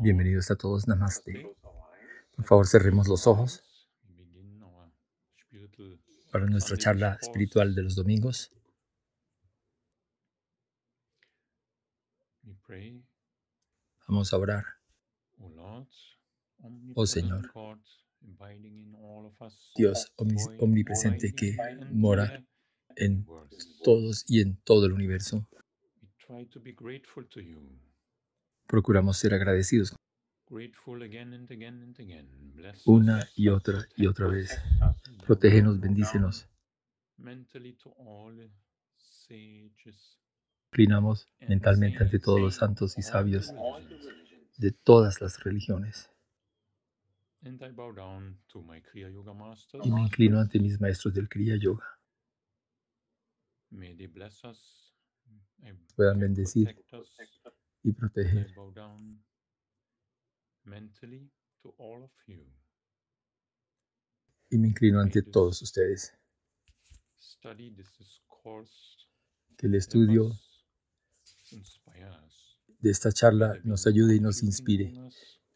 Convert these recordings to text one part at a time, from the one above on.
Bienvenidos a todos, Namaste. Por favor, cerremos los ojos para nuestra charla espiritual de los domingos. Vamos a orar. Oh Señor, Dios omnipresente que mora en todos y en todo el universo. Procuramos ser agradecidos una y otra y otra vez. Protégenos, bendícenos. Inclinamos mentalmente ante todos los santos y sabios de todas las religiones. Y me inclino ante mis maestros del Kriya Yoga. Puedan bendecir y proteger y me inclino ante todos ustedes. Que el estudio de esta charla nos ayude y nos inspire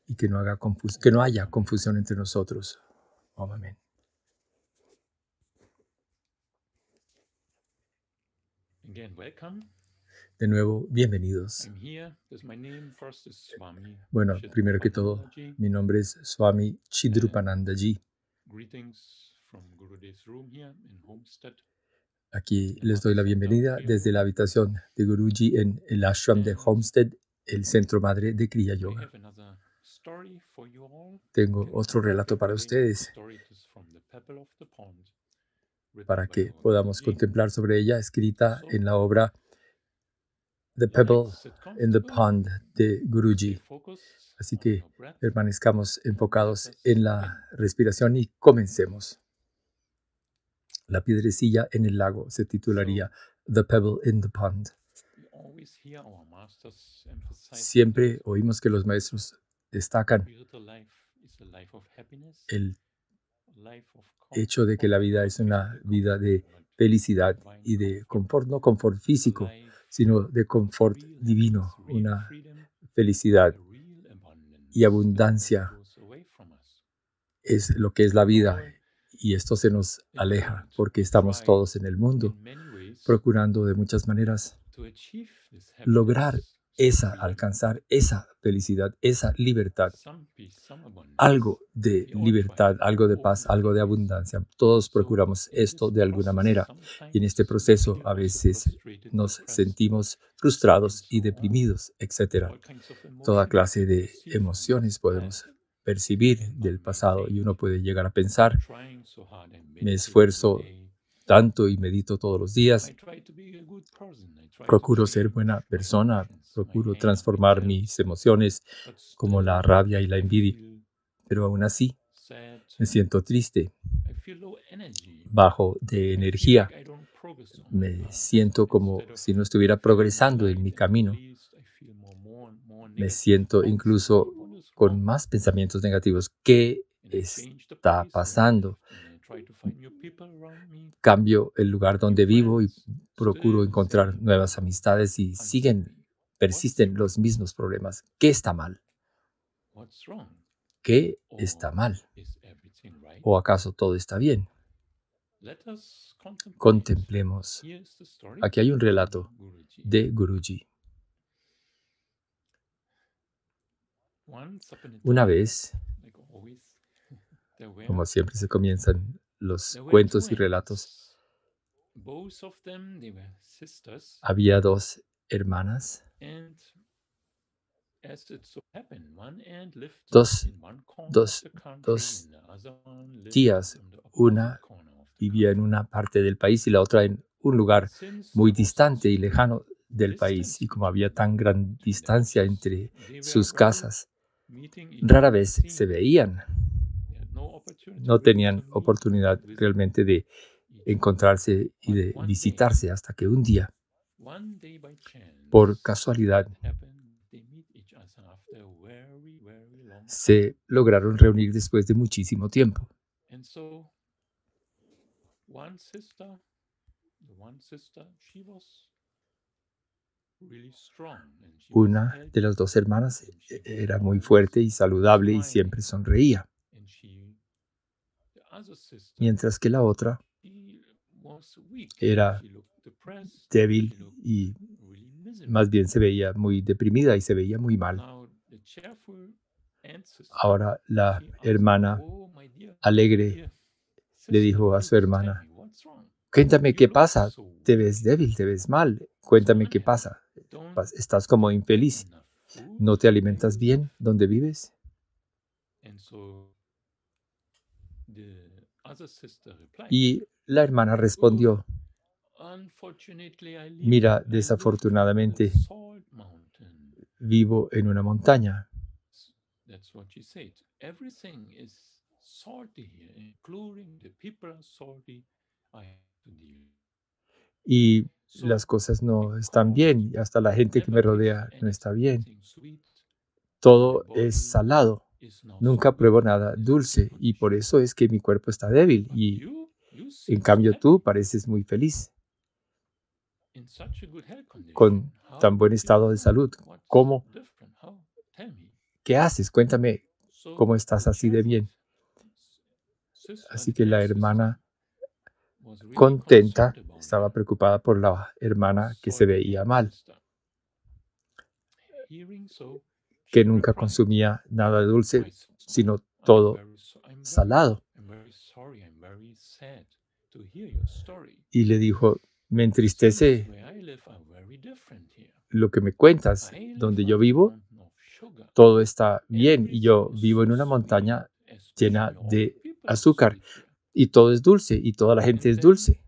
y que no, haga que no haya confusión entre nosotros. Amén. De nuevo, bienvenidos. Bueno, primero que todo, mi nombre es Swami Chidrupanandaji. Aquí les doy la bienvenida desde la habitación de Guruji en el ashram de Homestead, el centro madre de Kriya Yoga. Tengo otro relato para ustedes para que podamos contemplar sobre ella, escrita en la obra The Pebble in the Pond de Guruji. Así que permanezcamos enfocados en la respiración y comencemos. La piedrecilla en el lago se titularía The Pebble in the Pond. Siempre oímos que los maestros destacan el hecho de que la vida es una vida de felicidad y de confort, no confort físico, sino de confort divino, una felicidad y abundancia es lo que es la vida. Y esto se nos aleja porque estamos todos en el mundo procurando de muchas maneras lograr esa, alcanzar esa felicidad, esa libertad, algo de libertad, algo de paz, algo de abundancia. Todos procuramos esto de alguna manera. y en este proceso a veces nos sentimos frustrados y deprimidos, etc. Toda clase de emociones podemos percibir del pasado y uno puede llegar a pensar, me esfuerzo tanto y medito todos los días, procuro ser buena persona, procuro transformar mis emociones como la rabia y la envidia, pero aún así me siento triste, bajo de energía, me siento como si no estuviera progresando en mi camino, me siento incluso con más pensamientos negativos. ¿Qué está pasando? Cambio el lugar donde vivo y procuro encontrar nuevas amistades y siguen persisten los mismos problemas. ¿Qué está mal? ¿Qué está mal? ¿O acaso todo está bien? Contemplemos. Aquí hay un relato de Guruji. Una vez, como siempre se comienzan los cuentos y relatos, había dos hermanas. Dos, dos, dos tías, una vivía en una parte del país y la otra en un lugar muy distante y lejano del país. Y como había tan gran distancia entre sus casas, rara vez se veían. No tenían oportunidad realmente de encontrarse y de visitarse hasta que un día por casualidad, se lograron reunir después de muchísimo tiempo. Una de las dos hermanas e-, era muy fuerte y saludable y siempre sonreía, mientras que la otra era débil y más bien se veía muy deprimida y se veía muy mal. Ahora la hermana alegre le dijo a su hermana, cuéntame qué pasa, te ves débil, te ves mal, cuéntame qué pasa, estás como infeliz, no te alimentas bien donde vives. Y la hermana respondió, mira, desafortunadamente vivo en una montaña. Y las cosas no están bien, hasta la gente que me rodea no está bien. Todo es salado. Nunca pruebo nada dulce y por eso es que mi cuerpo está débil y en cambio tú pareces muy feliz. Con tan buen estado de salud. ¿Cómo? ¿Qué haces? Cuéntame cómo estás así de bien. Así que la hermana contenta estaba preocupada por la hermana que se veía mal, que nunca consumía nada dulce, sino todo salado. Y le dijo, me entristece lo que me cuentas. Donde yo vivo, todo está bien y yo vivo en una montaña llena de azúcar y todo es dulce y toda la gente es dulce.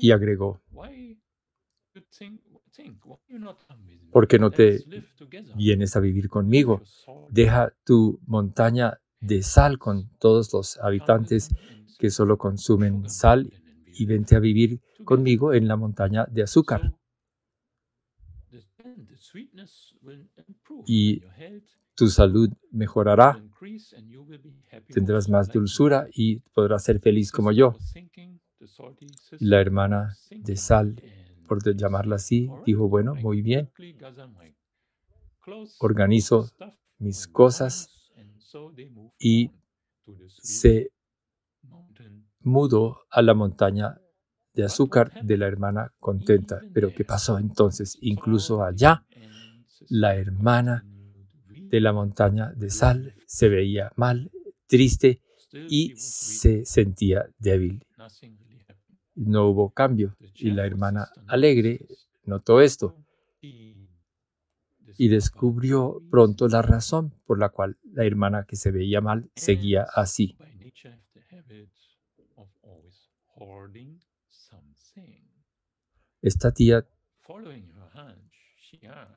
Y agregó, ¿por qué no te vienes a vivir conmigo? Deja tu montaña de sal con todos los habitantes que solo consumen sal y vente a vivir conmigo en la montaña de azúcar. Y tu salud mejorará, tendrás más dulzura y podrás ser feliz como yo. La hermana de sal, por llamarla así, dijo, bueno, muy bien, organizo mis cosas y se mudó a la montaña de azúcar de la hermana contenta. Pero ¿qué pasó entonces? Incluso allá, la hermana de la montaña de sal se veía mal, triste y se sentía débil. No hubo cambio. Y la hermana alegre notó esto. Y descubrió pronto la razón por la cual la hermana que se veía mal seguía así. Esta tía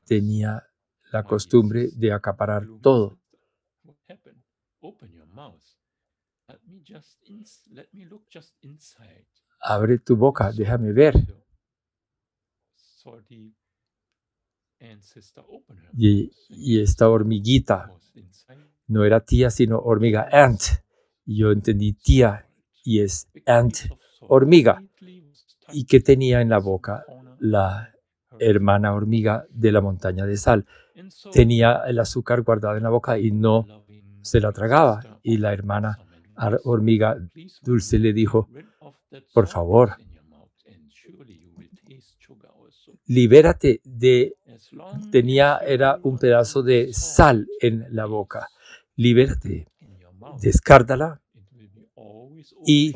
tenía la costumbre de acaparar todo. Abre tu boca, déjame ver. Y, esta hormiguita no era tía, sino hormiga ant. Y yo entendí tía y es ant, hormiga. ¿Y qué tenía en la boca la hermana hormiga de la montaña de sal? Tenía el azúcar guardado en la boca y no se la tragaba. Y la hermana hormiga dulce le dijo, por favor, libérate de tenía era un pedazo de sal en la boca. Libérate, descártala y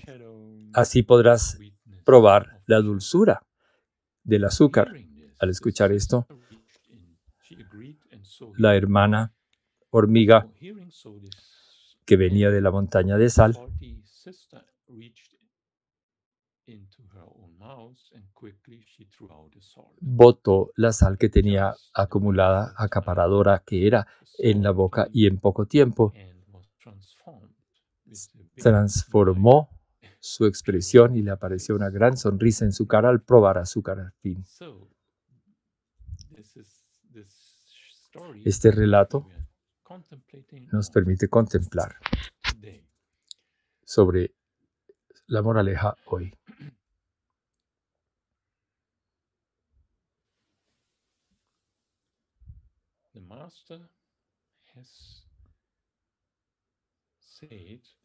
así podrás probar la dulzura del azúcar. Al escuchar esto, la hermana hormiga que venía de la montaña de sal botó la sal que tenía acumulada, acaparadora que era en la boca y en poco tiempo transformó su expresión y le apareció una gran sonrisa en su cara al probar azúcar al fin. Este relato nos permite contemplar sobre la moraleja hoy.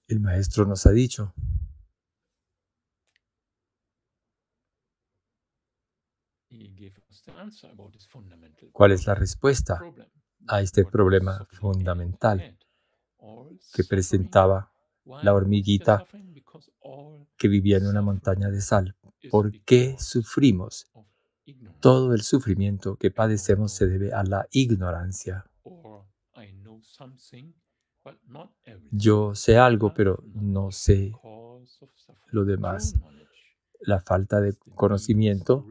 El maestro nos ha dicho cuál es la respuesta a este problema fundamental que presentaba la hormiguita que vivía en una montaña de sal. ¿Por qué sufrimos? Todo el sufrimiento que padecemos se debe a la ignorancia. Yo sé algo, pero no sé lo demás. La falta de conocimiento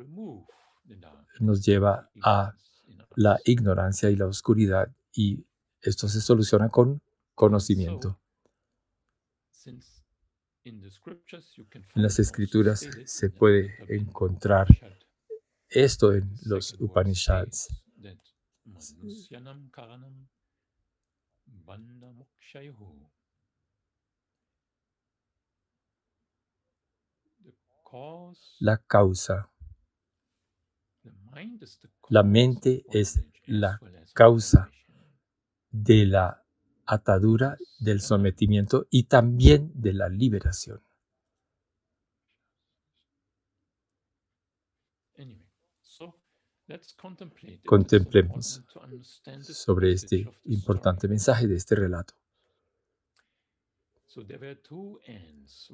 nos lleva a la ignorancia y la oscuridad y esto se soluciona con conocimiento. En las escrituras se puede encontrar esto en los Upanishads. La causa. La mente es la causa de la atadura, del sometimiento y también de la liberación. Contemplemos sobre este importante mensaje de este relato.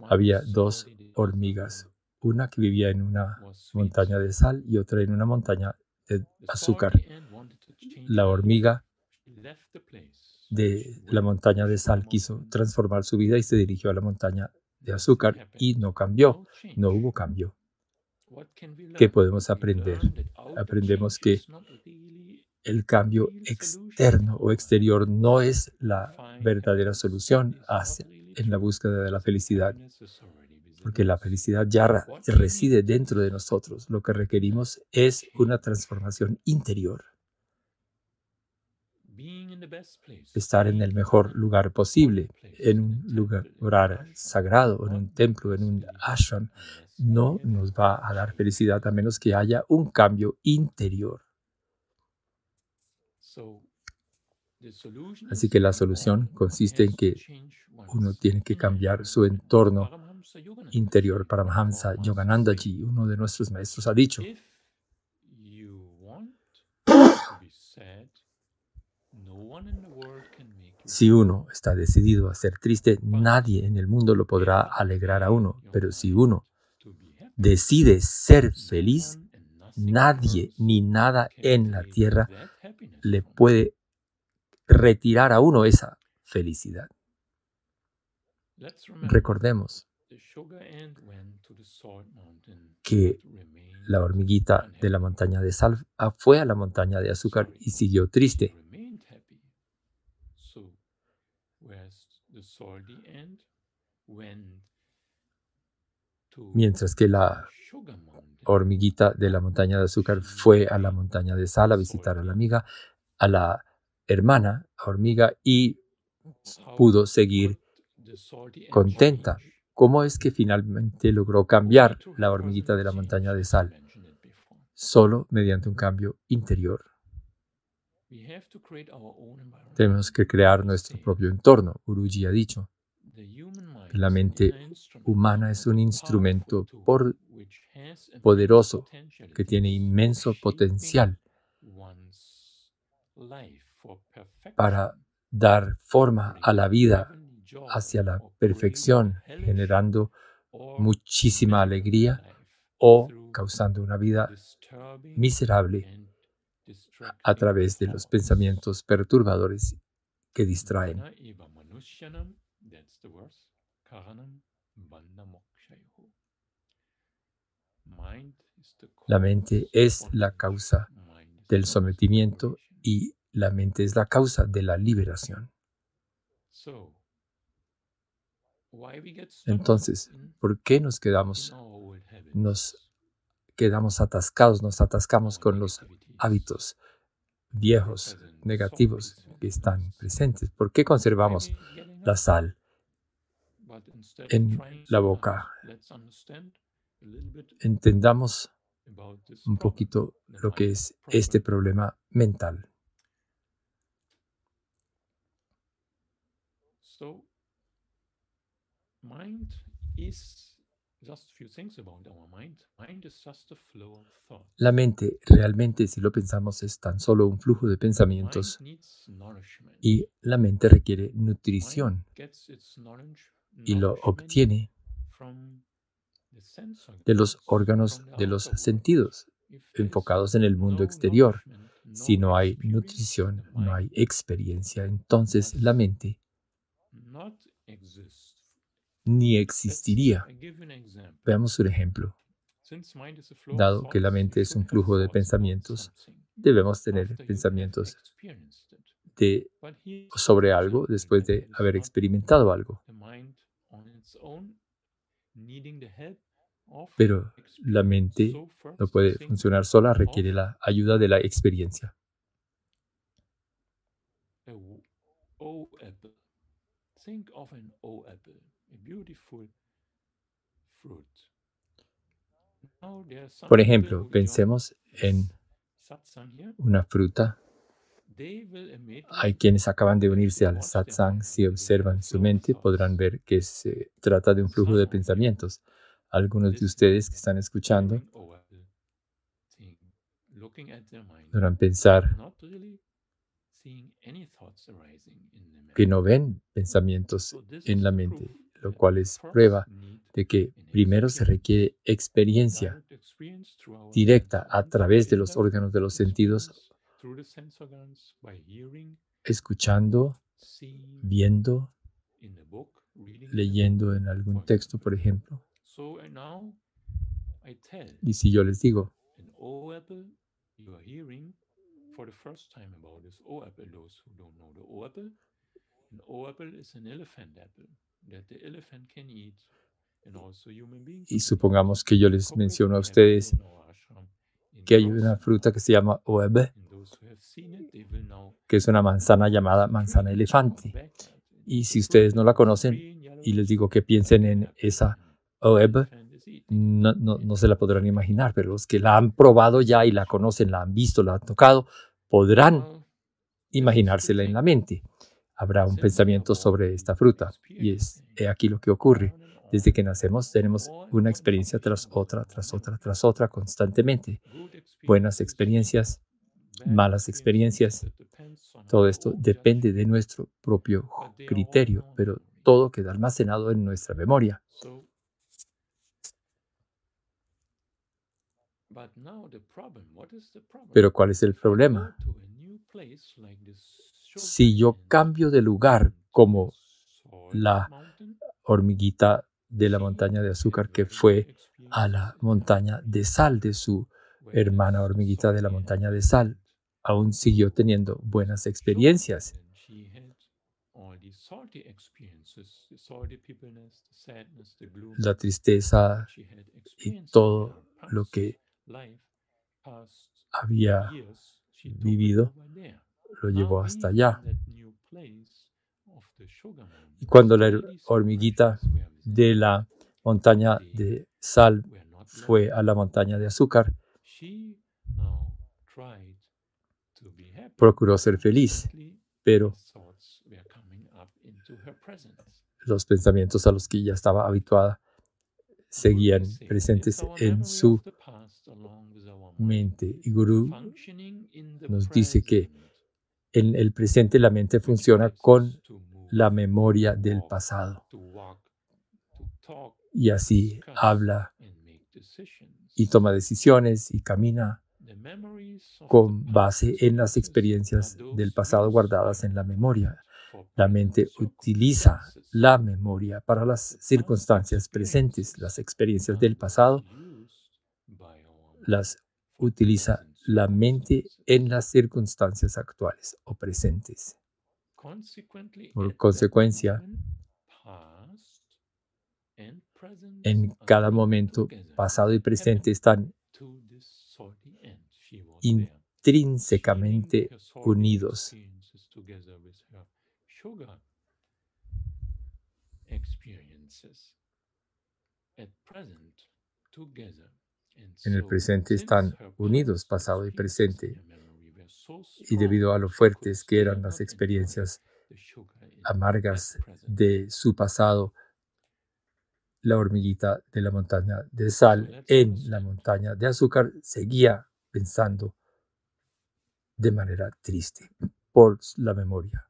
Había dos hormigas, una que vivía en una montaña de sal y otra en una montaña de azúcar. La hormiga de la montaña de sal quiso transformar su vida y se dirigió a la montaña de azúcar y no cambió, no hubo cambio. ¿Qué podemos aprender? Aprendemos que el cambio externo o exterior no es la verdadera solución en la búsqueda de la felicidad, porque la felicidad ya reside dentro de nosotros. Lo que requerimos es una transformación interior estar en el mejor lugar posible, en un lugar, sagrado, en un templo, en un ashram, no nos va a dar felicidad a menos que haya un cambio interior. Así que la solución consiste en que uno tiene que cambiar su entorno interior. Para Mahamsa Yoganandaji, uno de nuestros maestros, ha dicho, Si uno está decidido a ser triste, nadie en el mundo lo podrá alegrar a uno. Pero si uno decide ser feliz, nadie ni nada en la tierra le puede retirar a uno esa felicidad. Recordemos que la hormiguita de la montaña de sal fue a la montaña de azúcar y siguió triste. Mientras que la hormiguita de la montaña de azúcar fue a la montaña de sal a visitar a la amiga, a la hermana hormiga y pudo seguir contenta. ¿Cómo es que finalmente logró cambiar la hormiguita de la montaña de sal? Solo mediante un cambio interior. Tenemos que crear nuestro propio entorno. Guruji ha dicho. Que la mente humana es un instrumento poderoso que tiene inmenso potencial para dar forma a la vida hacia la perfección, generando muchísima alegría o causando una vida miserable a través de los pensamientos perturbadores que distraen. La mente es la causa del sometimiento y la mente es la causa de la liberación. Entonces, ¿por qué nos quedamos, nos quedamos atascados, nos atascamos con los hábitos viejos, negativos que están presentes. ¿Por qué conservamos la sal en la boca? Entendamos un poquito lo que es este problema mental. Mind is la mente realmente, si lo pensamos, es tan solo un flujo de pensamientos y la mente requiere nutrición y lo obtiene de los órganos de los sentidos enfocados en el mundo exterior. Si no hay nutrición, no hay experiencia, entonces la mente ni existiría. Veamos un ejemplo. Dado que la mente es un flujo de pensamientos, debemos tener pensamientos de, sobre algo después de haber experimentado algo. Pero la mente no puede funcionar sola, requiere la ayuda de la experiencia. Por ejemplo, pensemos en una fruta. Hay quienes acaban de unirse al satsang. Si observan su mente, podrán ver que se trata de un flujo de pensamientos. Algunos de ustedes que están escuchando podrán pensar que no ven pensamientos en la mente, lo cual es prueba de que primero se requiere experiencia directa a través de los órganos de los sentidos, escuchando, viendo, leyendo en algún texto, por ejemplo. Y si yo les digo, Y supongamos que yo les menciono a ustedes que hay una fruta que se llama oebe, que es una manzana llamada manzana elefante. Y si ustedes no la conocen y les digo que piensen en esa oebe, no, no, no, se la podrán imaginar, pero los que la han probado ya y la conocen, la han visto, la han tocado, podrán imaginársela en la mente. Habrá un pensamiento sobre esta fruta y es aquí lo que ocurre. Desde que nacemos tenemos una experiencia tras otra, tras otra, tras otra constantemente. Buenas experiencias, malas experiencias. Todo esto depende de nuestro propio criterio, pero todo queda almacenado en nuestra memoria. Pero ¿cuál es el problema? Si yo cambio de lugar como la hormiguita de la montaña de azúcar que fue a la montaña de sal de su hermana hormiguita de la montaña de sal, aún siguió teniendo buenas experiencias. La tristeza y todo lo que había vivido lo llevó hasta allá. Y cuando la hormiguita de la montaña de sal fue a la montaña de azúcar, procuró ser feliz, pero los pensamientos a los que ya estaba habituada seguían presentes en su mente. Y Guru nos dice que en el presente la mente funciona con la memoria del pasado. Y así habla y toma decisiones y camina con base en las experiencias del pasado guardadas en la memoria. La mente utiliza la memoria para las circunstancias presentes, las experiencias del pasado, las utiliza la mente en las circunstancias actuales o presentes. Por consecuencia, en cada momento, pasado y presente están intrínsecamente unidos. En el presente están unidos, pasado y presente. Y debido a lo fuertes que eran las experiencias amargas de su pasado, la hormiguita de la montaña de sal en la montaña de azúcar seguía pensando de manera triste por la memoria.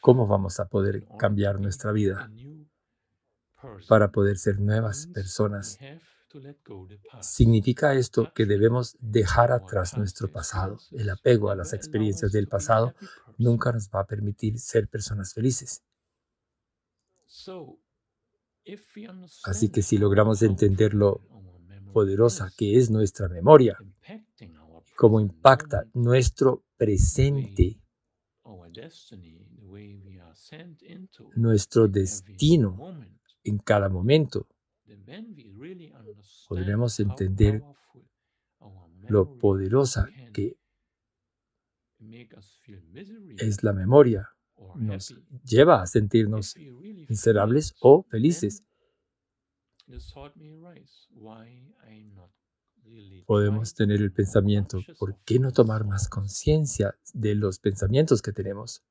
¿Cómo vamos a poder cambiar nuestra vida para poder ser nuevas personas? Significa esto que debemos dejar atrás nuestro pasado. El apego a las experiencias del pasado nunca nos va a permitir ser personas felices. Así que si logramos entender lo poderosa que es nuestra memoria, cómo impacta nuestro presente, nuestro destino en cada momento, podremos entender lo poderosa que es la memoria. Nos lleva a sentirnos miserables o felices. Podemos tener el pensamiento, ¿por qué no tomar más conciencia de los pensamientos que tenemos?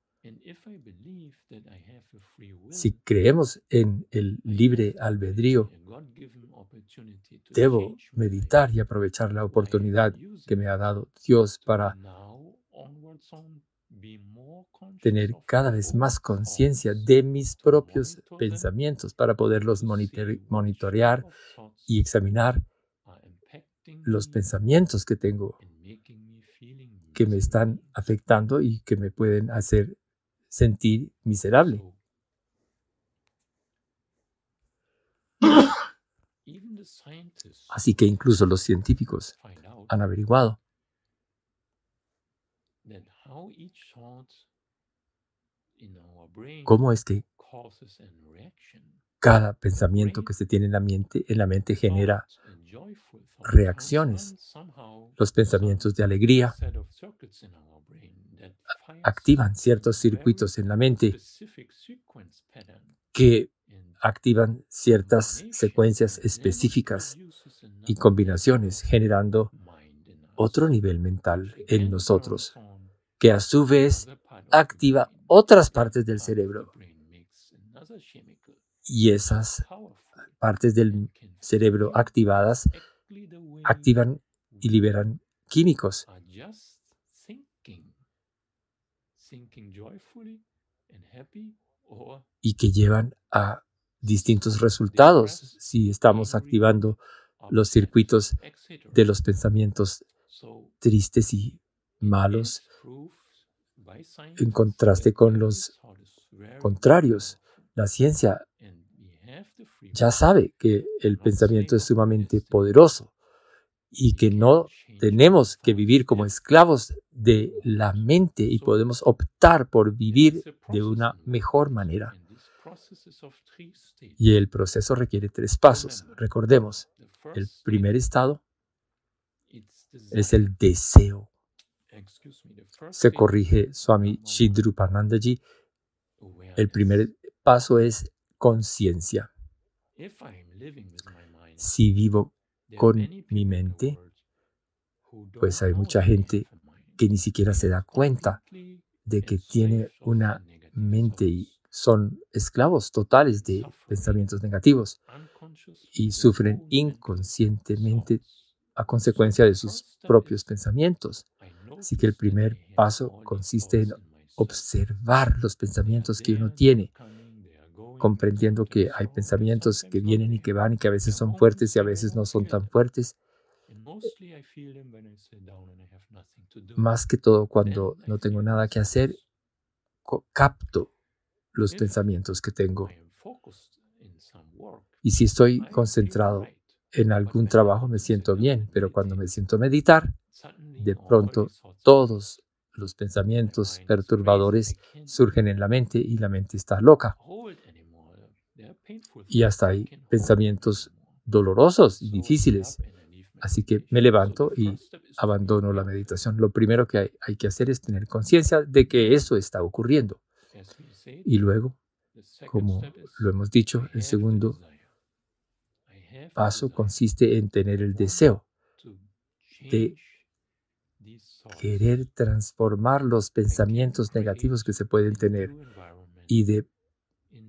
Si creemos en el libre albedrío, debo meditar y aprovechar la oportunidad que me ha dado Dios para tener cada vez más conciencia de mis propios pensamientos para poderlos monitorear y examinar los pensamientos que tengo que me están afectando y que me pueden hacer sentir miserable. Así que incluso los científicos han averiguado cómo es que cada pensamiento que se tiene en la mente, en la mente genera reacciones. Los pensamientos de alegría activan ciertos circuitos en la mente que activan ciertas secuencias específicas y combinaciones, generando otro nivel mental en nosotros, que a su vez activa otras partes del cerebro. Y esas partes del cerebro activadas activan y liberan químicos y que llevan a distintos resultados si estamos activando los circuitos de los pensamientos tristes y malos en contraste con los contrarios. La ciencia ya sabe que el pensamiento es sumamente poderoso y que no tenemos que vivir como esclavos de la mente y podemos optar por vivir de una mejor manera. Y el proceso requiere tres pasos. Recordemos, el primer estado es el deseo. Se corrige Swami Shidrupanandaji. El primer paso es conciencia. Si vivo con mi mente, pues hay mucha gente que ni siquiera se da cuenta de que tiene una mente y son esclavos totales de pensamientos negativos y sufren inconscientemente a consecuencia de sus propios pensamientos. Así que el primer paso consiste en observar los pensamientos que uno tiene, comprendiendo que hay pensamientos que vienen y que van y que a veces son fuertes y a veces no son tan fuertes. Más que todo cuando no tengo nada que hacer, capto los pensamientos que tengo. Y si estoy concentrado en algún trabajo, me siento bien, pero cuando me siento a meditar, de pronto todos los pensamientos perturbadores surgen en la mente y la mente está loca. Y hasta hay pensamientos dolorosos y difíciles. Así que me levanto y abandono la meditación. Lo primero que hay, que hacer es tener conciencia de que eso está ocurriendo. Y luego, como lo hemos dicho, el segundo paso consiste en tener el deseo de querer transformar los pensamientos negativos que se pueden tener y de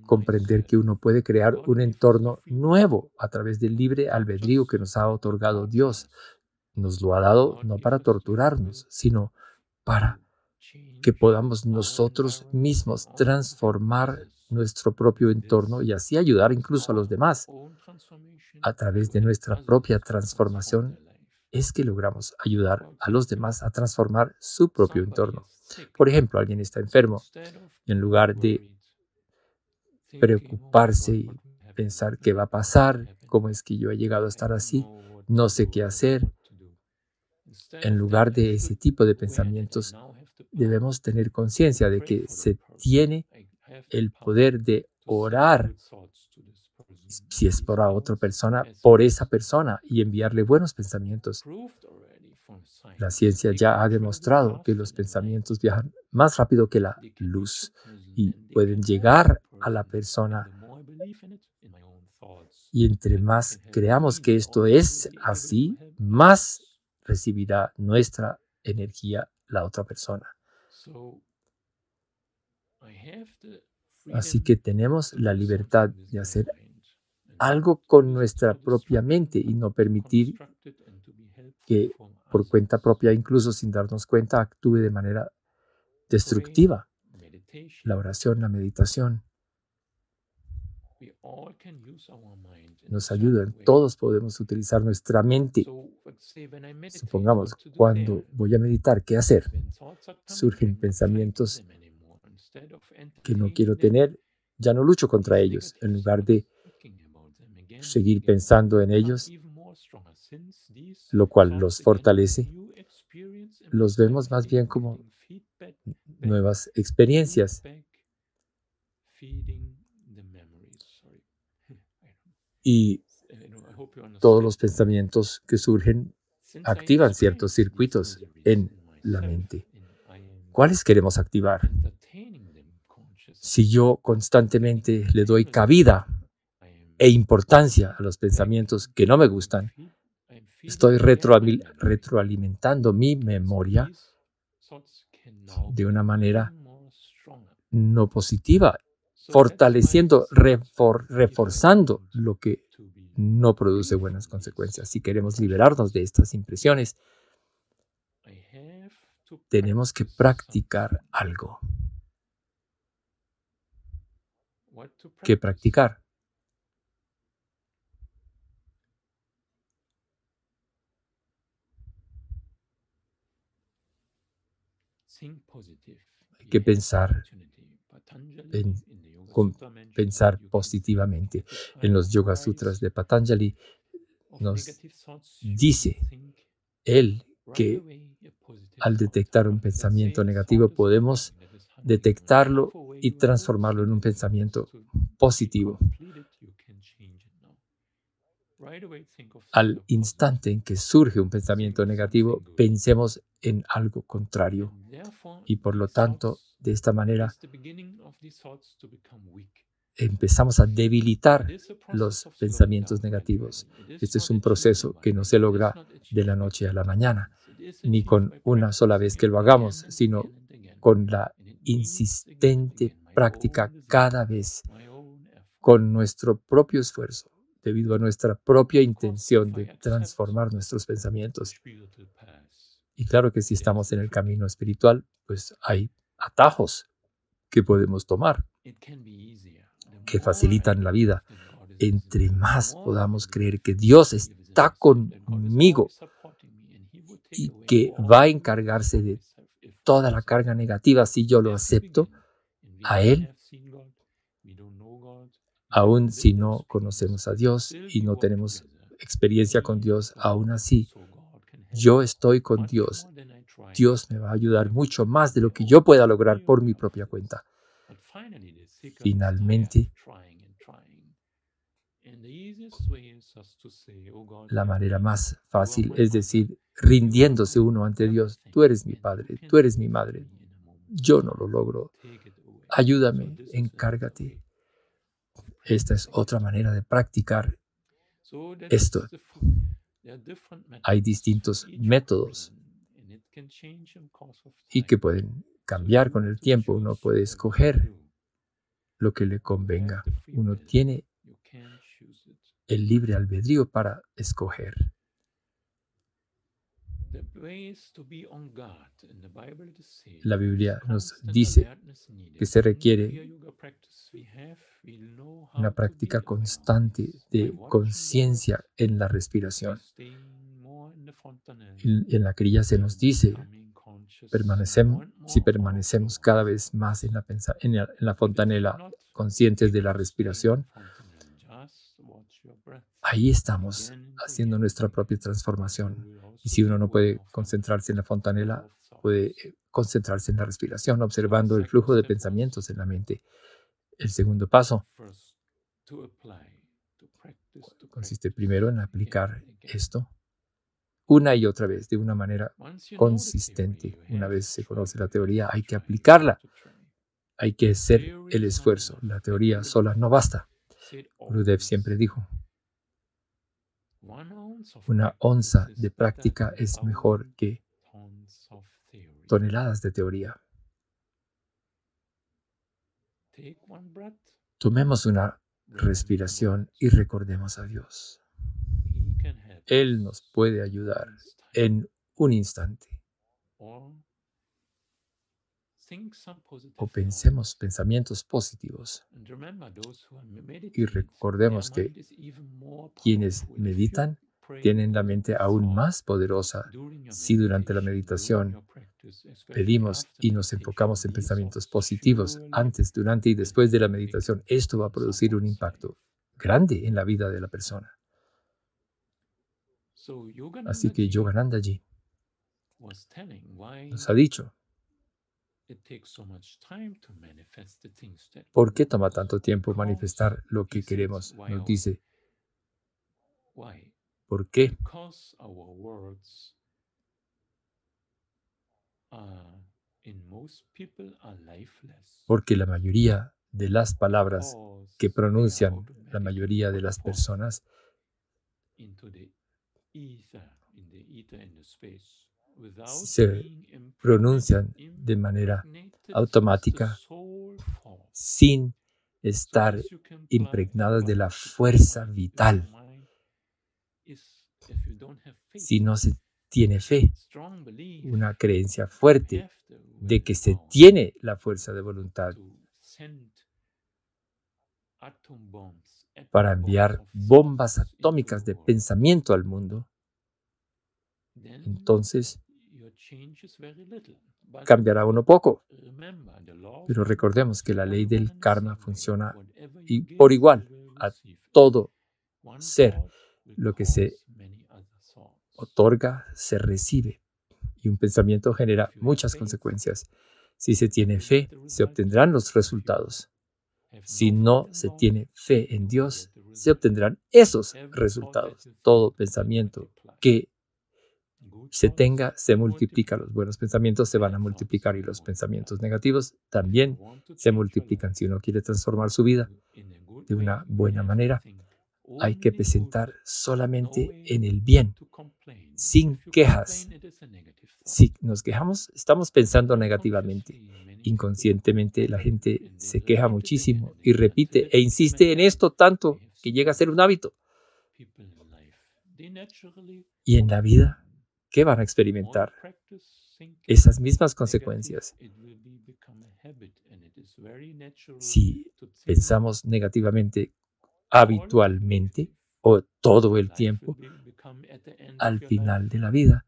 comprender que uno puede crear un entorno nuevo a través del libre albedrío que nos ha otorgado Dios. Nos lo ha dado no para torturarnos, sino para que podamos nosotros mismos transformar nuestro propio entorno y así ayudar incluso a los demás. A través de nuestra propia transformación es que logramos ayudar a los demás a transformar su propio entorno. Por ejemplo, alguien está enfermo y en lugar de preocuparse y pensar qué va a pasar, cómo es que yo he llegado a estar así, no sé qué hacer. En lugar de ese tipo de pensamientos, debemos tener conciencia de que se tiene el poder de orar, si es por otra persona, por esa persona y enviarle buenos pensamientos. La ciencia ya ha demostrado que los pensamientos viajan más rápido que la luz y pueden llegar a la persona. Y entre más creamos que esto es así, más recibirá nuestra energía la otra persona. Así que tenemos la libertad de hacer algo con nuestra propia mente y no permitir que por cuenta propia, incluso sin darnos cuenta, actúe de manera destructiva. La oración, la meditación nos ayudan. Todos podemos utilizar nuestra mente. Supongamos, cuando voy a meditar, ¿qué hacer? Surgen pensamientos que no quiero tener, ya no lucho contra ellos. En lugar de seguir pensando en ellos, lo cual los fortalece, los vemos más bien como nuevas experiencias. Y todos los pensamientos que surgen activan ciertos circuitos en la mente. ¿Cuáles queremos activar? Si yo constantemente le doy cabida e importancia a los pensamientos que no me gustan, estoy retroalimentando mi memoria de una manera no positiva, fortaleciendo, reforzando lo que no produce buenas consecuencias. Si queremos liberarnos de estas impresiones, tenemos que practicar algo. ¿Qué practicar? Hay que pensar en pensar positivamente. En los Yoga Sutras de Patanjali nos dice él que al detectar un pensamiento negativo podemos detectarlo y transformarlo en un pensamiento positivo. Al instante en que surge un pensamiento negativo, pensemos en algo contrario. Y por lo tanto, de esta manera, empezamos a debilitar los pensamientos negativos. Este es un proceso que no se logra de la noche a la mañana, ni con una sola vez que lo hagamos, sino con la insistente práctica cada vez, con nuestro propio esfuerzo, debido a nuestra propia intención de transformar nuestros pensamientos. Y claro que si estamos en el camino espiritual, pues hay atajos que podemos tomar que facilitan la vida. Entre más podamos creer que Dios está conmigo y que va a encargarse de toda la carga negativa si yo lo acepto a Él, aun si no conocemos a Dios y no tenemos experiencia con Dios, aún así, yo estoy con Dios. Dios me va a ayudar mucho más de lo que yo pueda lograr por mi propia cuenta. Finalmente, la manera más fácil es decir, rindiéndose uno ante Dios, tú eres mi Padre, tú eres mi Madre, yo no lo logro, ayúdame, encárgate. Esta es otra manera de practicar esto. Hay distintos métodos y que pueden cambiar con el tiempo. Uno puede escoger lo que le convenga. Uno tiene el libre albedrío para escoger. La Biblia nos dice que se requiere una práctica constante de conciencia en la respiración. En la crilla se nos dice, permanecemos, si permanecemos cada vez más en la, en la fontanela conscientes de la respiración, ahí estamos haciendo nuestra propia transformación. Y si uno no puede concentrarse en la fontanela, puede eh, concentrarse en la respiración, observando el flujo de pensamientos en la mente. El segundo paso consiste primero en aplicar esto una y otra vez, de una manera consistente. Una vez se conoce la teoría, hay que aplicarla. Hay que hacer el esfuerzo. La teoría sola no basta. Gurudev siempre dijo, una onza de práctica es mejor que toneladas de teoría. Tomemos una respiración y recordemos a Dios. Él nos puede ayudar en un instante. O pensemos pensamientos positivos. Y recordemos que quienes meditan tienen la mente aún más poderosa si durante la meditación pedimos y nos enfocamos en pensamientos positivos antes, durante y después de la meditación. Esto va a producir un impacto grande en la vida de la persona. Así que Yoganandaji nos ha dicho, ¿por qué toma tanto tiempo manifestar lo que queremos? Nos dice, ¿por qué? Porque la mayoría de las palabras que pronuncian la mayoría de las personas se pronuncian de manera automática sin estar impregnadas de la fuerza vital. Si no se tiene fe, una creencia fuerte de que se tiene la fuerza de voluntad para enviar bombas atómicas de pensamiento al mundo, entonces cambiará uno poco. Pero recordemos que la ley del karma funciona y por igual a todo ser. Lo que se otorga se recibe y un pensamiento genera muchas consecuencias. Si se tiene fe, se obtendrán los resultados. Si no se tiene fe en Dios, se obtendrán esos resultados. Todo pensamiento que se tenga, se multiplica. Los buenos pensamientos se van a multiplicar y los pensamientos negativos también se multiplican. Si uno quiere transformar su vida de una buena manera, hay que presentar solamente en el bien, sin quejas. Si nos quejamos, estamos pensando negativamente. Inconscientemente la gente se queja muchísimo y repite e insiste en esto tanto que llega a ser un hábito. Y en la vida, ¿qué van a experimentar? Esas mismas consecuencias. Si pensamos negativamente habitualmente o todo el tiempo, al final de la vida,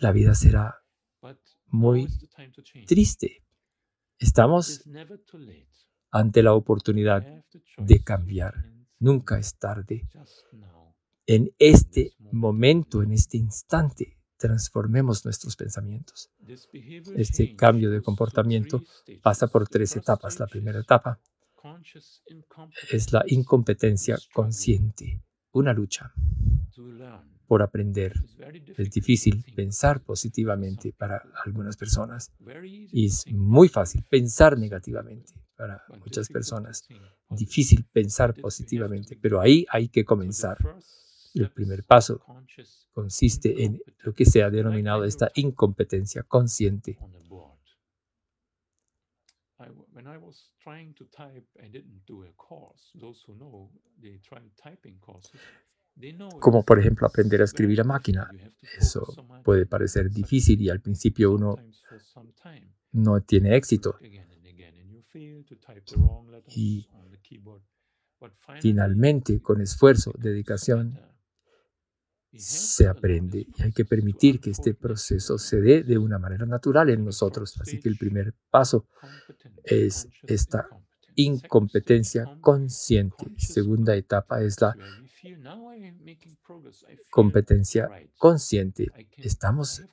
la vida será muy triste. Estamos ante la oportunidad de cambiar. Nunca es tarde. En este momento, en este instante, transformemos nuestros pensamientos. Este cambio de comportamiento pasa por tres etapas. La primera etapa es la incompetencia consciente, una lucha por aprender. Es difícil pensar positivamente para algunas personas y es muy fácil pensar negativamente para muchas personas. Difícil pensar positivamente, pero ahí hay que comenzar. El primer paso consiste en lo que se ha denominado esta incompetencia consciente. Como por ejemplo aprender a escribir a máquina. Eso puede parecer difícil y al principio uno no tiene éxito. Y finalmente, con esfuerzo, dedicación, se aprende y hay que permitir que este proceso se dé de una manera natural en nosotros. Así que el primer paso es esta incompetencia consciente. Segunda etapa es la competencia consciente. Estamos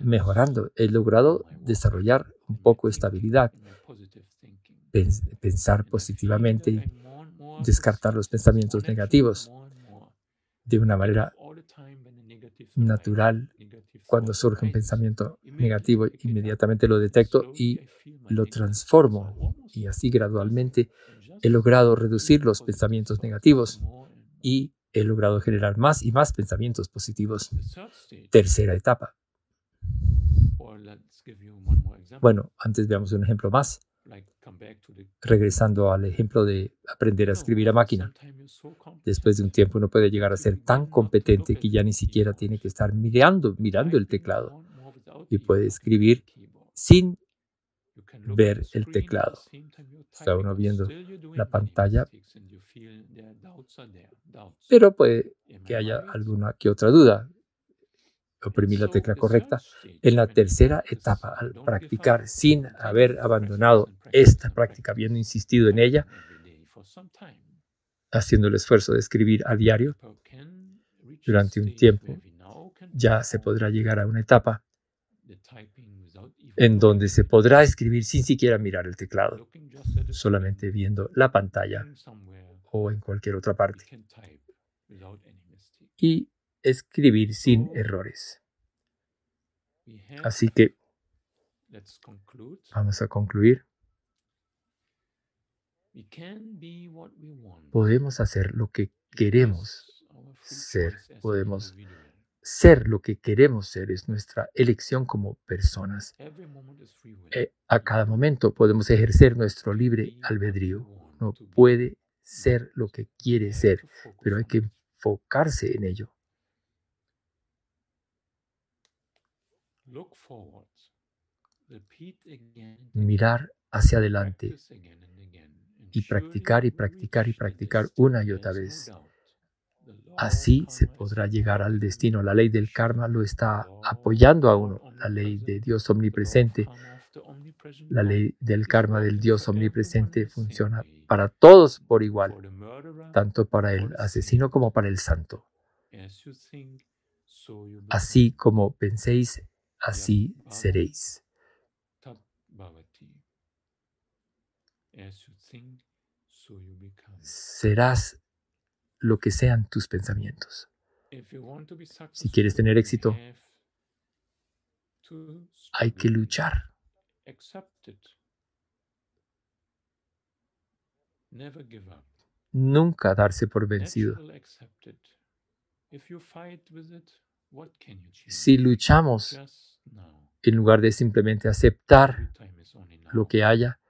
mejorando. He logrado desarrollar un poco estabilidad, pensar positivamente, descartar los pensamientos negativos de una manera natural. Cuando surge un pensamiento negativo, inmediatamente lo detecto y lo transformo. Y así gradualmente he logrado reducir los pensamientos negativos y he logrado generar más y más pensamientos positivos. Tercera etapa. Bueno, antes veamos un ejemplo más. Regresando al ejemplo de aprender a escribir a máquina. Después de un tiempo uno puede llegar a ser tan competente que ya ni siquiera tiene que estar mirando, mirando el teclado y puede escribir sin ver el teclado. Está uno viendo la pantalla, pero puede que haya alguna que otra duda oprimir la tecla correcta. En la tercera etapa, al practicar sin haber abandonado esta práctica, habiendo insistido en ella, haciendo el esfuerzo de escribir a diario durante un tiempo, ya se podrá llegar a una etapa en donde se podrá escribir sin siquiera mirar el teclado, solamente viendo la pantalla o en cualquier otra parte. Y escribir sin errores. Así que vamos a concluir. Podemos hacer lo que queremos ser. Podemos ser lo que queremos ser. Es nuestra elección como personas. Eh, a cada momento podemos ejercer nuestro libre albedrío. No puede ser lo que quiere ser, pero hay que enfocarse en ello. Mirar hacia adelante. Y practicar y practicar y practicar una y otra vez. Así se podrá llegar al destino. La ley del karma lo está apoyando a uno. La ley de Dios omnipresente, la ley del karma del Dios omnipresente funciona para todos por igual, tanto para el asesino como para el santo. Así como penséis, así seréis. Serás lo que sean tus pensamientos. Si quieres tener éxito, hay que luchar. Nunca darse por vencido. Si luchamos en lugar de simplemente aceptar lo que haya,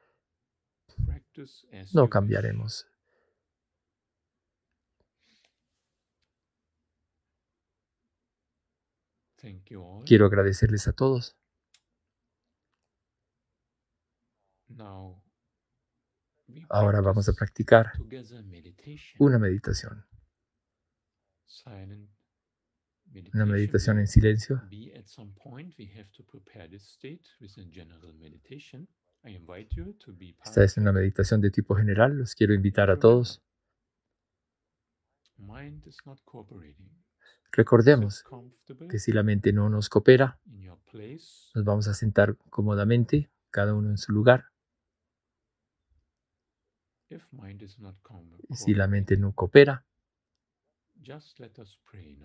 no cambiaremos. Quiero agradecerles a todos. Ahora vamos a practicar una meditación. Una meditación en silencio. Esta es una meditación de tipo general. Los quiero invitar a todos. Recordemos que si la mente no nos coopera, nos vamos a sentar cómodamente, cada uno en su lugar. Y si la mente no coopera,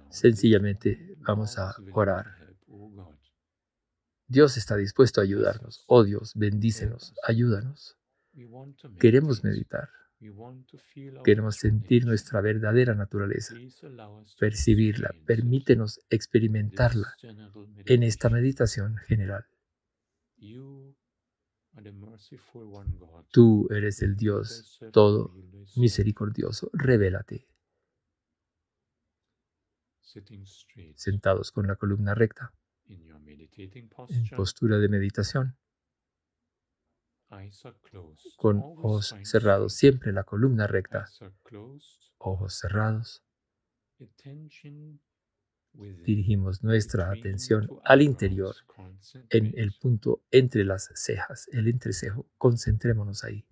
sencillamente vamos a orar. Dios está dispuesto a ayudarnos. Oh Dios, bendícenos, ayúdanos. Queremos meditar. Queremos sentir nuestra verdadera naturaleza, percibirla, permítenos experimentarla en esta meditación general. Tú eres el Dios todo misericordioso, revélate. Sentados con la columna recta, en postura de meditación, con ojos cerrados, siempre la columna recta, ojos cerrados. Dirigimos nuestra atención al interior, en el punto entre las cejas, el entrecejo. Concentrémonos ahí.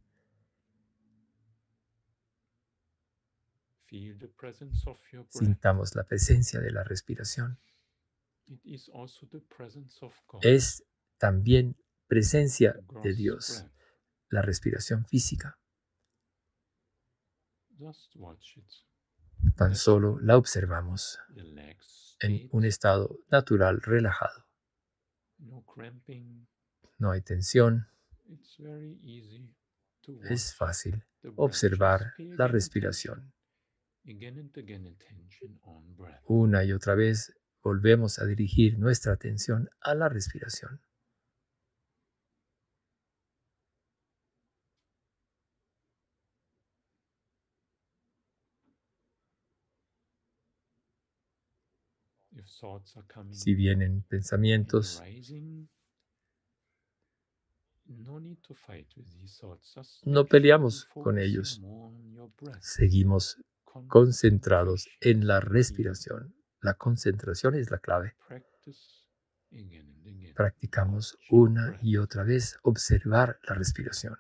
Sintamos la presencia de la respiración. Es también presencia de Dios, la respiración física. Tan solo la observamos en un estado natural, relajado. No hay tensión. Es fácil observar la respiración. Una y otra vez volvemos a dirigir nuestra atención a la respiración. Si vienen pensamientos, no peleamos con ellos. Seguimos concentrados en la respiración. La concentración es la clave. Practicamos una y otra vez observar la respiración.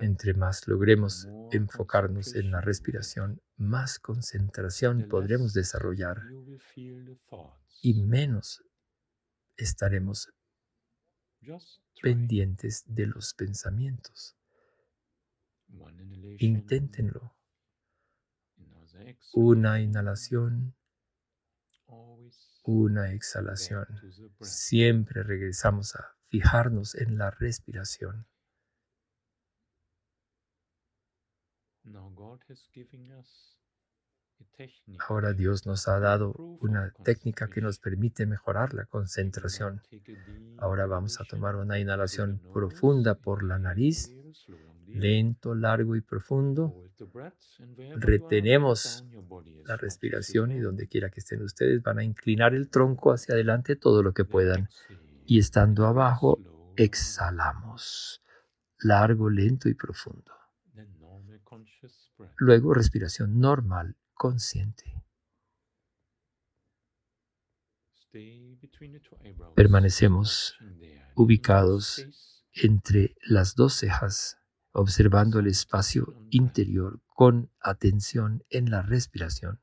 Entre más logremos enfocarnos en la respiración, más concentración podremos desarrollar y menos estaremos pendientes de los pensamientos. Inténtenlo. Una inhalación, una exhalación. Siempre regresamos a fijarnos en la respiración. Ahora Dios nos ha dado una técnica que nos permite mejorar la concentración. Ahora vamos a tomar una inhalación profunda por la nariz, lento, largo y profundo. Retenemos la respiración y donde quiera que estén ustedes van a inclinar el tronco hacia adelante todo lo que puedan. Y estando abajo, exhalamos, largo, lento y profundo. Luego respiración normal, consciente. Permanecemos ubicados entre las dos cejas, observando el espacio interior con atención en la respiración.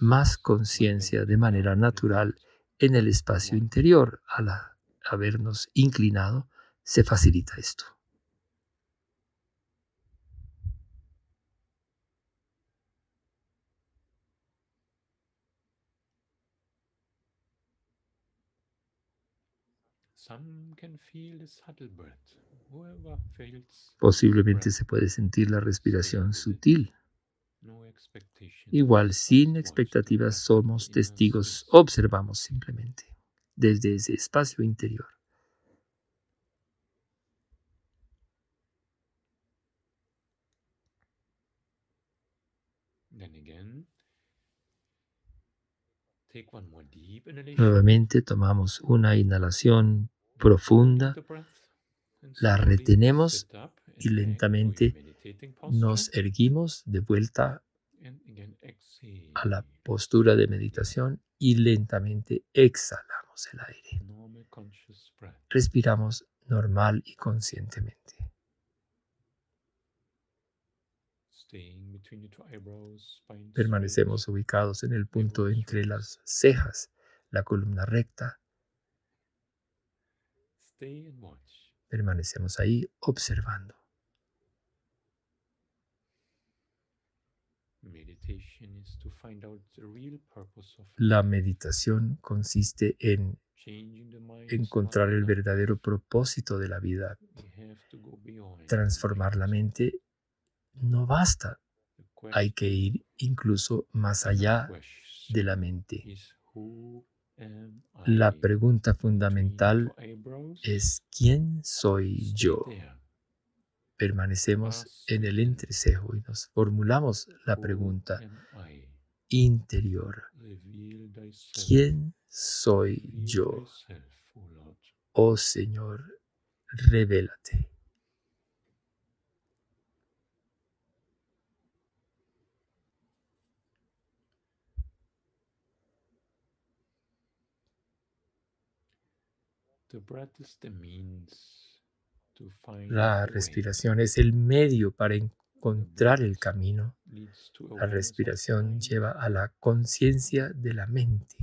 Más conciencia de manera natural en el espacio interior. Al habernos inclinado, se facilita esto. Posiblemente se puede sentir la respiración sutil. Igual, sin expectativas, somos testigos, observamos simplemente desde ese espacio interior. Nuevamente tomamos una inhalación profunda, la retenemos y lentamente nos erguimos de vuelta a la postura de meditación y lentamente exhalamos el aire. Respiramos normal y conscientemente. Permanecemos ubicados en el punto entre las cejas, la columna recta. Permanecemos ahí observando. La meditación consiste en encontrar el verdadero propósito de la vida. Transformar la mente no basta. Hay que ir incluso más allá de la mente. La pregunta fundamental es ¿quién soy yo? Permanecemos en el entrecejo y nos formulamos la pregunta interior. ¿Quién soy yo? Oh Señor, revélate. La respiración es el medio para encontrar el camino. La respiración lleva a la conciencia de la mente.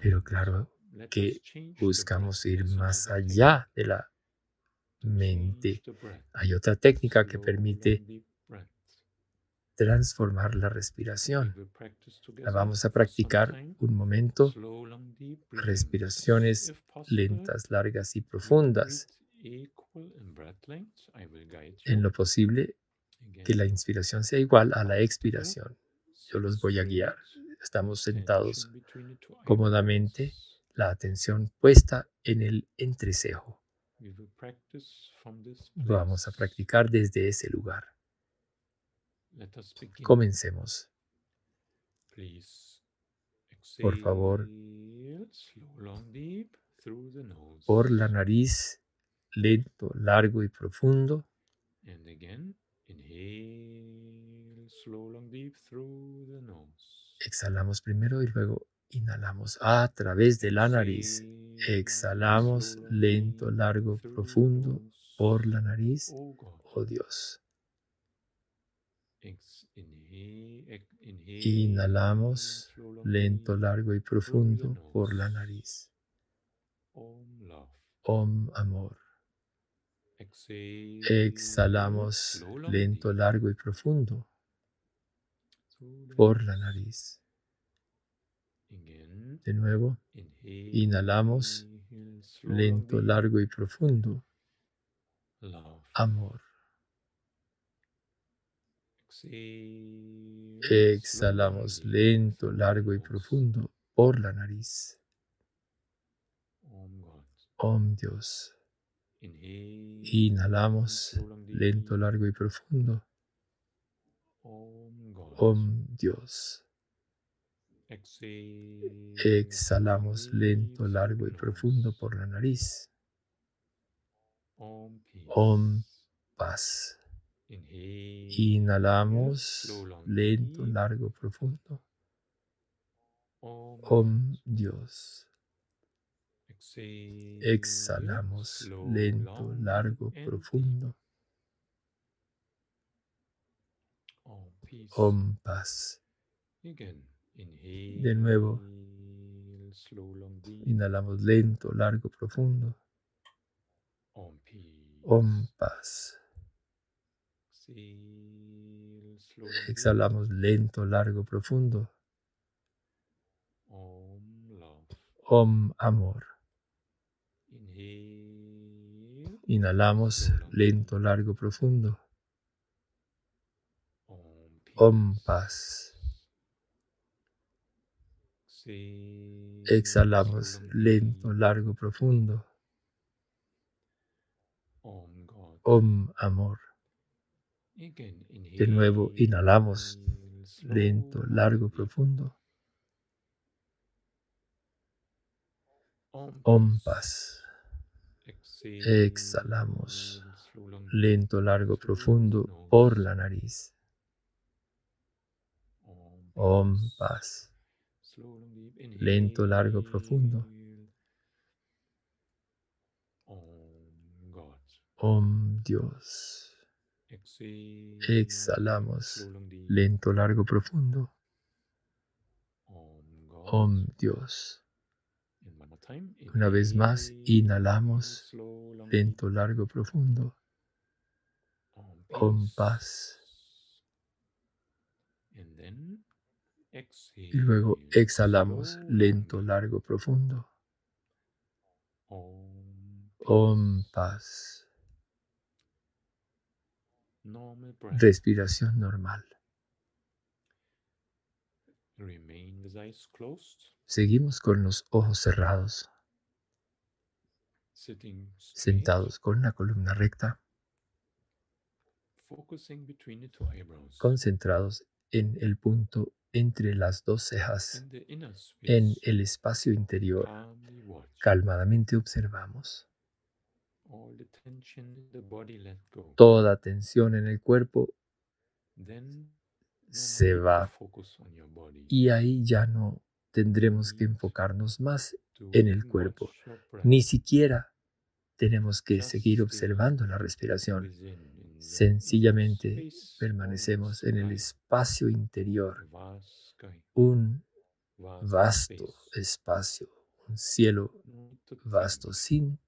Pero claro que buscamos ir más allá de la mente. Hay otra técnica que permite transformar la respiración. La vamos a practicar un momento. Respiraciones lentas, largas y profundas. En lo posible, que la inspiración sea igual a la expiración. Yo los voy a guiar. Estamos sentados cómodamente, la atención puesta en el entrecejo. Vamos a practicar desde ese lugar. Comencemos. Por favor, por la nariz, lento, largo y profundo. Exhalamos primero y luego inhalamos a través de la nariz. Exhalamos lento, largo, profundo por la nariz. Oh Dios. Inhalamos lento, largo y profundo por la nariz. Om amor. Exhalamos lento, largo y profundo por la nariz. De nuevo, inhalamos lento, largo y profundo. Amor. Exhalamos lento, largo y profundo por la nariz. Om Dios. Inhalamos lento, largo y profundo. Om Dios. Exhalamos lento, largo y profundo por la nariz. Om paz. Inhalamos lento, largo, profundo. Om Dios. Exhalamos lento, largo, profundo. Om paz. De nuevo. Inhalamos lento, largo, profundo. Om paz. Exhalamos lento, largo, profundo. Om amor. Inhalamos lento, largo, profundo. Om paz. Exhalamos lento, largo, profundo. Om amor. De nuevo, inhalamos lento, largo, profundo. Om paz. Exhalamos lento, largo, profundo por la nariz. Om paz. Lento, largo, profundo. Om Dios. Exhalamos lento, largo, profundo. Om Dios. Una vez más, inhalamos lento, largo, profundo. Om paz. Y luego exhalamos lento, largo, profundo. Om paz. Respiración normal. Seguimos con los ojos cerrados, sentados con la columna recta, concentrados en el punto entre las dos cejas, en el espacio interior. Calmadamente observamos. Toda tensión en el cuerpo se va. y ahí ya no tendremos que enfocarnos más en el cuerpo. Ni siquiera tenemos que seguir observando la respiración. Sencillamente permanecemos en el espacio interior, un vasto espacio, un cielo vasto sin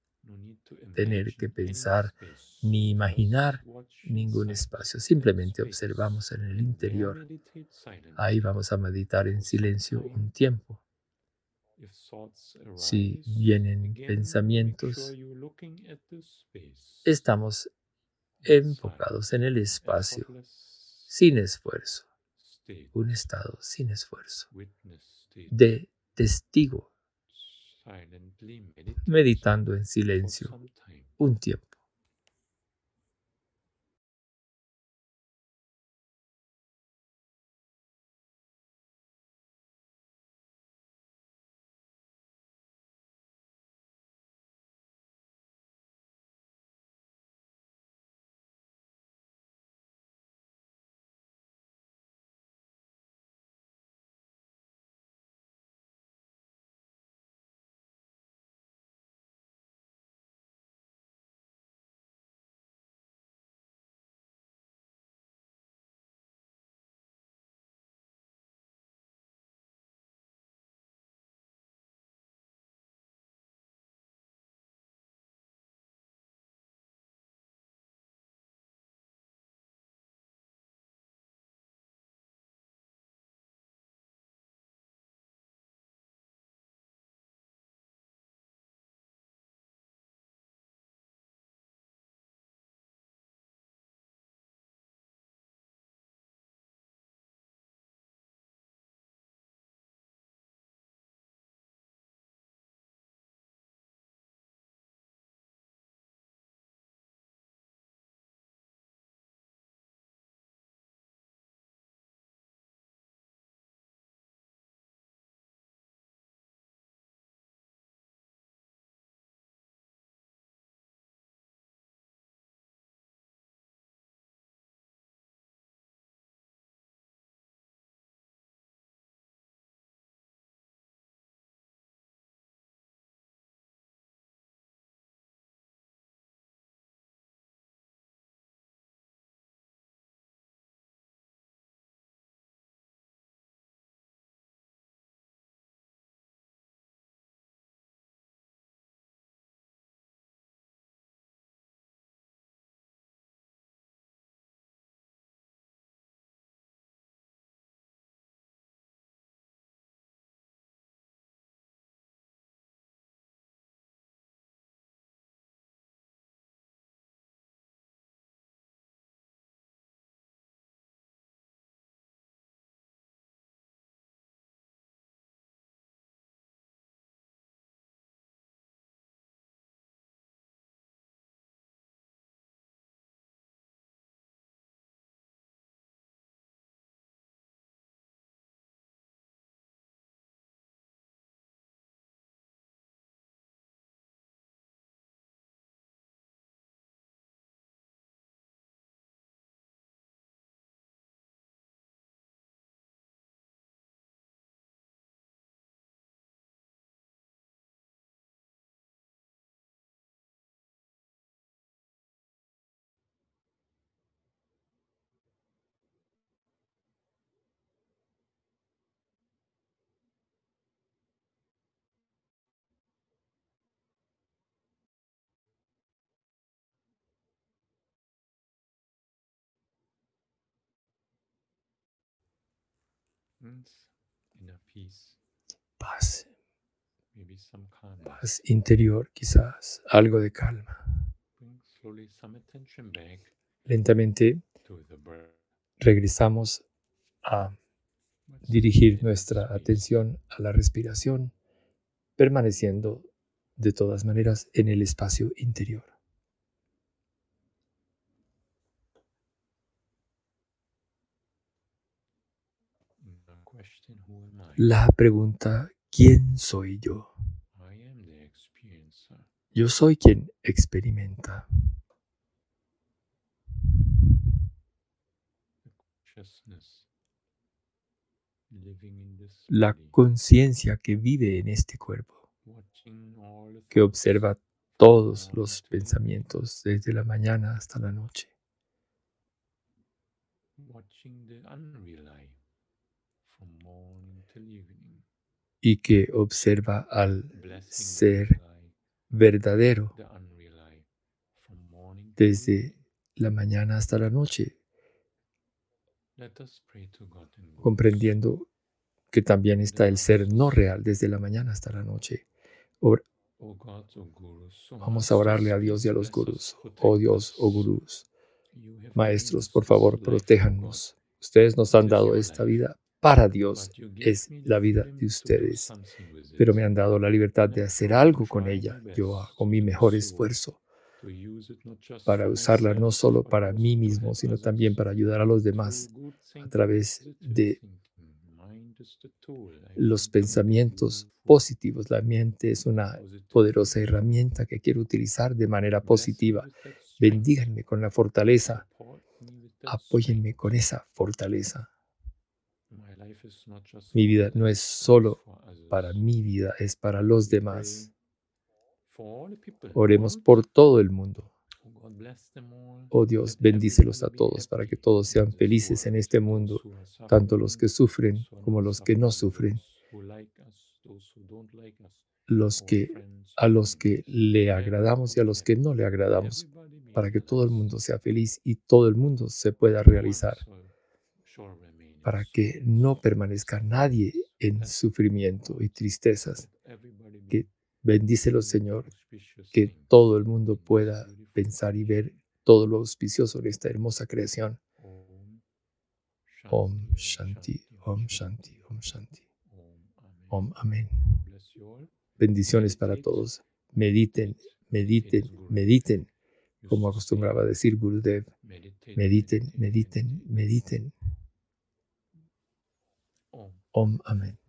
tener que pensar ni imaginar ningún espacio. Simplemente observamos en el interior. Ahí vamos a meditar en silencio un tiempo. Si vienen pensamientos, estamos enfocados en el espacio sin esfuerzo. Un estado sin esfuerzo. De testigo meditando en silencio. Un tiempo. Paz. Paz interior, quizás, algo de calma. Lentamente regresamos a dirigir nuestra atención a la respiración, permaneciendo de todas maneras en el espacio interior. La pregunta, ¿quién soy yo? Yo soy quien experimenta. La conciencia que vive en este cuerpo, que observa todos los pensamientos desde la mañana hasta la noche y que observa al ser verdadero desde la mañana hasta la noche, comprendiendo que también está el ser no real desde la mañana hasta la noche. Vamos a orarle a Dios y a los gurús. Oh Dios, oh gurús, maestros, por favor, protéjanos. Ustedes nos han dado esta vida para Dios, es la vida de ustedes, pero me han dado la libertad de hacer algo con ella. Yo hago mi mejor esfuerzo para usarla no solo para mí mismo, sino también para ayudar a los demás a través de los pensamientos positivos. La mente es una poderosa herramienta que quiero utilizar de manera positiva. Bendíganme con la fortaleza. Apóyenme con esa fortaleza. Mi vida no es solo para mi vida, es para los demás. Oremos por todo el mundo. Oh Dios, bendícelos a todos para que todos sean felices en este mundo, tanto los que sufren como los que no sufren, los que a los que le agradamos y a los que no le agradamos, para que todo el mundo sea feliz y todo el mundo se pueda realizar, para que no permanezca nadie en sufrimiento y tristezas. Que bendícelo, Señor, que todo el mundo pueda pensar y ver todo lo auspicioso de esta hermosa creación. Om Shanti, Om Shanti, Om Shanti. Om Amén. Bendiciones para todos. Mediten, mediten, mediten, como acostumbraba decir Gurudev. Mediten, mediten, mediten. Om Amén.